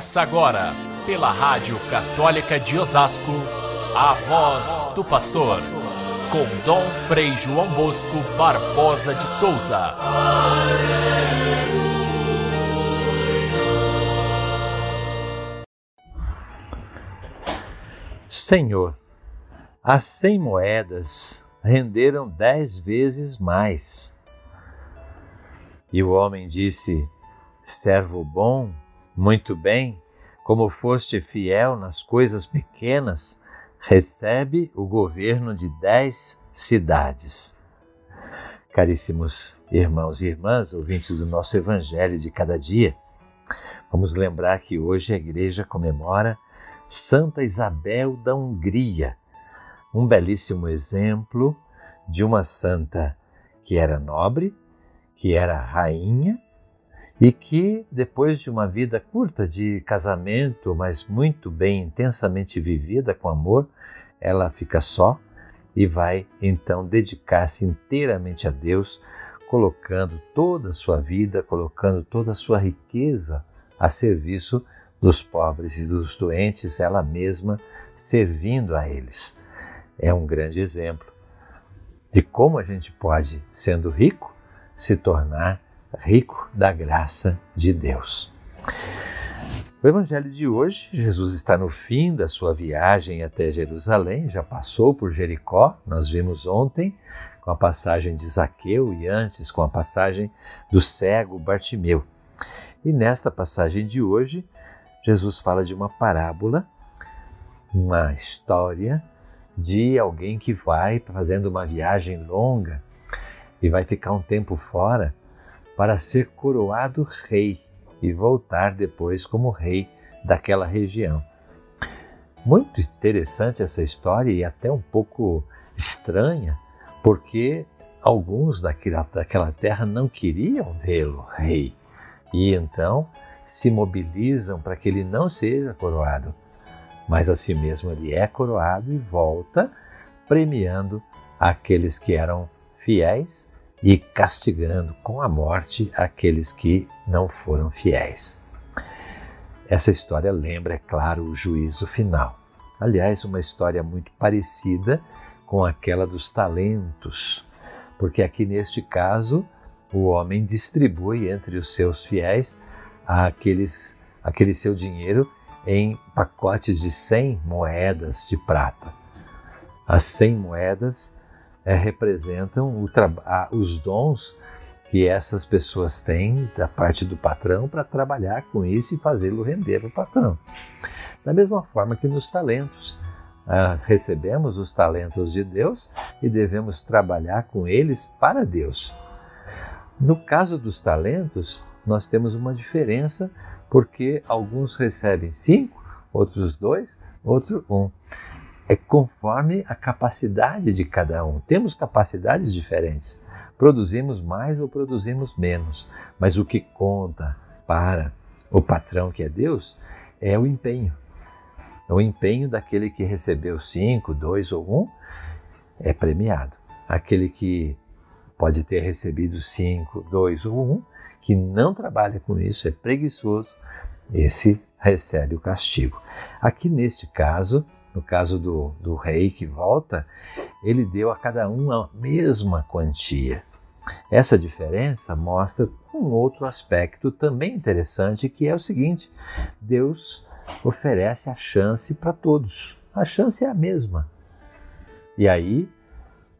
Começa agora, pela Rádio Católica de Osasco, a voz do pastor, com Dom Frei João Bosco Barbosa de Souza. Senhor, as cem moedas renderam dez vezes mais. E o homem disse: Servo bom, muito bem, como foste fiel nas coisas pequenas, recebe o governo de dez cidades. Caríssimos irmãos e irmãs, ouvintes do nosso Evangelho de cada dia, vamos lembrar que hoje a igreja comemora Santa Isabel da Hungria, um belíssimo exemplo de uma santa que era nobre, que era rainha e que, depois de uma vida curta de casamento, mas muito bem, intensamente vivida com amor, ela fica só e vai então dedicar-se inteiramente a Deus, colocando toda a sua vida, colocando toda a sua riqueza a serviço dos pobres e dos doentes, ela mesma servindo a eles. É um grande exemplo de como a gente pode, sendo rico, se tornar rico da graça de Deus. O Evangelho de hoje, Jesus está no fim da sua viagem até Jerusalém, já passou por Jericó, nós vimos ontem com a passagem de Zaqueu e antes com a passagem do cego Bartimeu. E nesta passagem de hoje, Jesus fala de uma parábola, uma história de alguém que vai fazendo uma viagem longa e vai ficar um tempo fora para ser coroado rei e voltar depois como rei daquela região. Muito interessante essa história e até um pouco estranha, porque alguns daquela, daquela terra não queriam vê-lo rei e então se mobilizam para que ele não seja coroado. Mas assim mesmo ele é coroado e volta premiando aqueles que eram fiéis e castigando com a morte aqueles que não foram fiéis. Essa história lembra, é claro, o juízo final. Aliás, uma história muito parecida com aquela dos talentos, porque aqui neste caso o homem distribui entre os seus fiéis aqueles, aquele seu dinheiro em pacotes de 100 moedas de prata. As 100 moedas é, representam a, os dons que essas pessoas têm da parte do patrão para trabalhar com isso e fazê-lo render para o patrão. Da mesma forma que nos talentos. Ah, recebemos os talentos de Deus e devemos trabalhar com eles para Deus. No caso dos talentos, nós temos uma diferença porque alguns recebem cinco, outros dois, outro um é conforme a capacidade de cada um. Temos capacidades diferentes. Produzimos mais ou produzimos menos, mas o que conta para o patrão que é Deus é o empenho. O empenho daquele que recebeu cinco, dois ou um é premiado. Aquele que pode ter recebido cinco, dois ou um, que não trabalha com isso, é preguiçoso, esse recebe o castigo. Aqui neste caso, no caso do, do rei que volta, ele deu a cada um a mesma quantia. Essa diferença mostra um outro aspecto também interessante, que é o seguinte: Deus oferece a chance para todos. A chance é a mesma. E aí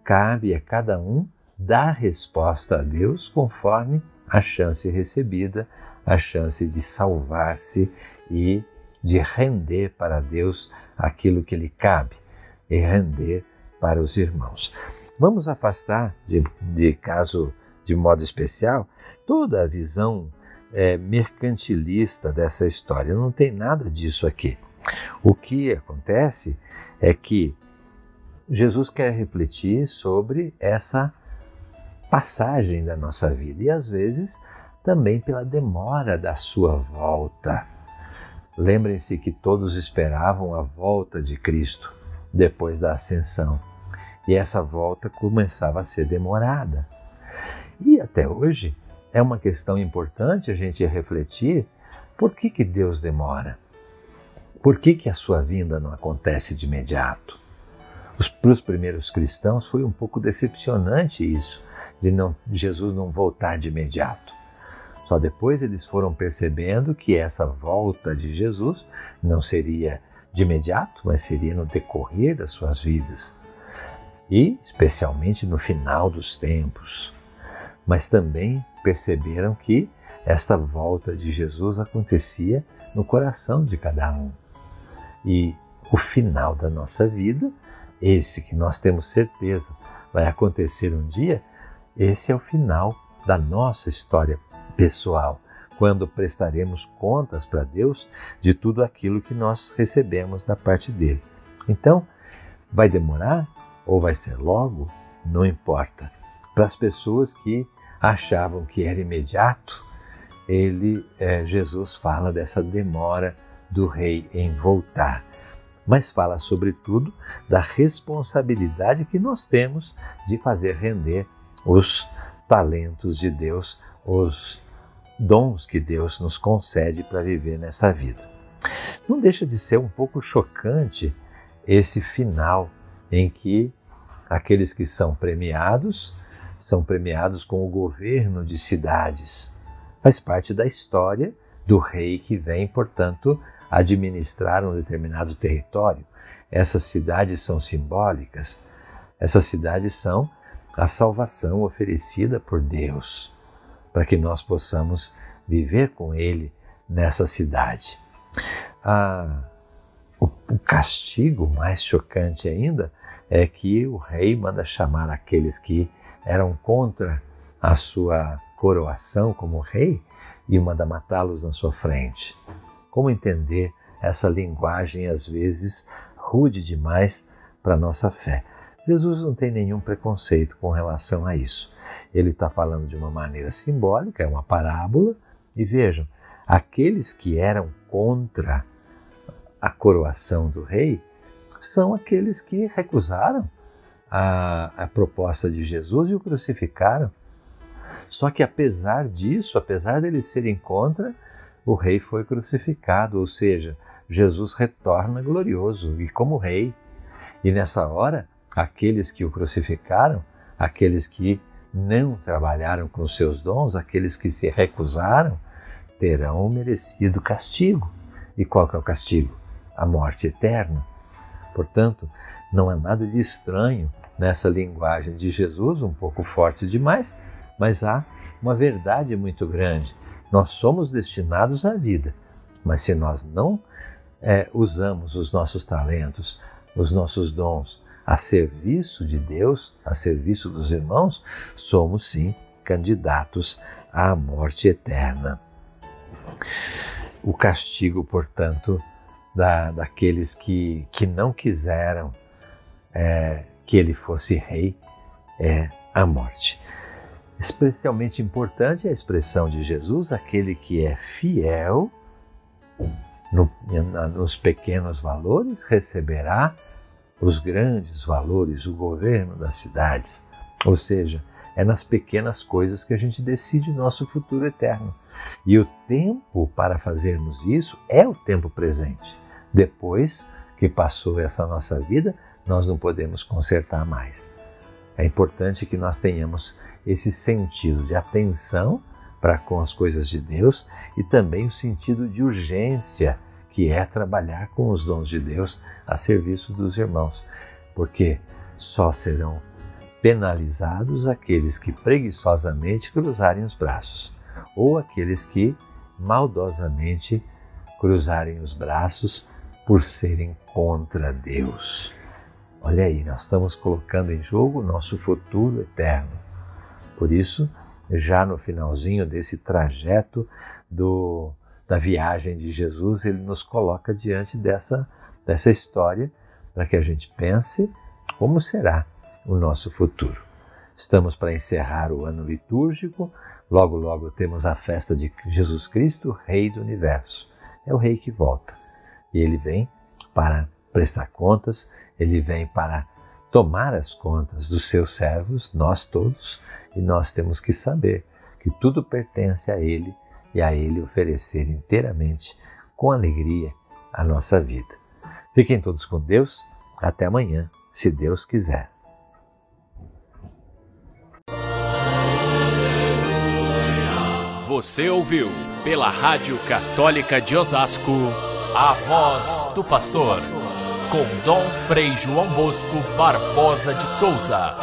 cabe a cada um dar resposta a Deus conforme a chance recebida, a chance de salvar-se e de render para Deus aquilo que lhe cabe e render para os irmãos. Vamos afastar, de, de caso de modo especial, toda a visão é, mercantilista dessa história. Não tem nada disso aqui. O que acontece é que Jesus quer refletir sobre essa passagem da nossa vida e às vezes também pela demora da sua volta. Lembrem-se que todos esperavam a volta de Cristo depois da ascensão. E essa volta começava a ser demorada. E até hoje é uma questão importante a gente refletir, por que, que Deus demora? Por que, que a sua vinda não acontece de imediato? Para os primeiros cristãos foi um pouco decepcionante isso, de não, Jesus não voltar de imediato. Só depois eles foram percebendo que essa volta de Jesus não seria de imediato, mas seria no decorrer das suas vidas e especialmente no final dos tempos. Mas também perceberam que esta volta de Jesus acontecia no coração de cada um. E o final da nossa vida, esse que nós temos certeza vai acontecer um dia, esse é o final da nossa história pessoal, quando prestaremos contas para Deus de tudo aquilo que nós recebemos da parte dele. Então, vai demorar ou vai ser logo? Não importa. Para as pessoas que achavam que era imediato, ele, é, Jesus fala dessa demora do rei em voltar, mas fala sobretudo da responsabilidade que nós temos de fazer render os talentos de Deus, os dons que Deus nos concede para viver nessa vida. Não deixa de ser um pouco chocante esse final em que aqueles que são premiados são premiados com o governo de cidades. Faz parte da história do rei que vem, portanto, administrar um determinado território. Essas cidades são simbólicas. Essas cidades são a salvação oferecida por Deus para que nós possamos viver com Ele nessa cidade. Ah, o, o castigo mais chocante ainda é que o rei manda chamar aqueles que eram contra a sua coroação como rei e manda matá-los na sua frente. Como entender essa linguagem às vezes rude demais para nossa fé? Jesus não tem nenhum preconceito com relação a isso. Ele está falando de uma maneira simbólica, é uma parábola. E vejam, aqueles que eram contra a coroação do rei são aqueles que recusaram a, a proposta de Jesus e o crucificaram. Só que apesar disso, apesar deles serem contra, o rei foi crucificado, ou seja, Jesus retorna glorioso e como rei. E nessa hora, aqueles que o crucificaram, aqueles que não trabalharam com seus dons, aqueles que se recusaram, terão merecido castigo. E qual que é o castigo? A morte eterna. Portanto, não há nada de estranho nessa linguagem de Jesus, um pouco forte demais, mas há uma verdade muito grande. Nós somos destinados à vida, mas se nós não é, usamos os nossos talentos, os nossos dons, a serviço de Deus, a serviço dos irmãos, somos sim candidatos à morte eterna. O castigo, portanto, da, daqueles que, que não quiseram é, que ele fosse rei é a morte. Especialmente importante é a expressão de Jesus, aquele que é fiel no, nos pequenos valores receberá os grandes valores, o governo das cidades. Ou seja, é nas pequenas coisas que a gente decide nosso futuro eterno. E o tempo para fazermos isso é o tempo presente. Depois que passou essa nossa vida, nós não podemos consertar mais. É importante que nós tenhamos esse sentido de atenção para com as coisas de Deus e também o sentido de urgência que é trabalhar com os dons de Deus a serviço dos irmãos, porque só serão penalizados aqueles que preguiçosamente cruzarem os braços, ou aqueles que maldosamente cruzarem os braços por serem contra Deus. Olha aí, nós estamos colocando em jogo o nosso futuro eterno. Por isso, já no finalzinho desse trajeto do da viagem de Jesus, ele nos coloca diante dessa, dessa história para que a gente pense como será o nosso futuro. Estamos para encerrar o ano litúrgico, logo, logo temos a festa de Jesus Cristo, Rei do Universo. É o Rei que volta e ele vem para prestar contas, ele vem para tomar as contas dos seus servos, nós todos, e nós temos que saber que tudo pertence a ele e a Ele oferecer inteiramente, com alegria, a nossa vida. Fiquem todos com Deus. Até amanhã, se Deus quiser. Você ouviu pela Rádio Católica de Osasco a voz do pastor com Dom Frei João Bosco Barbosa de Souza.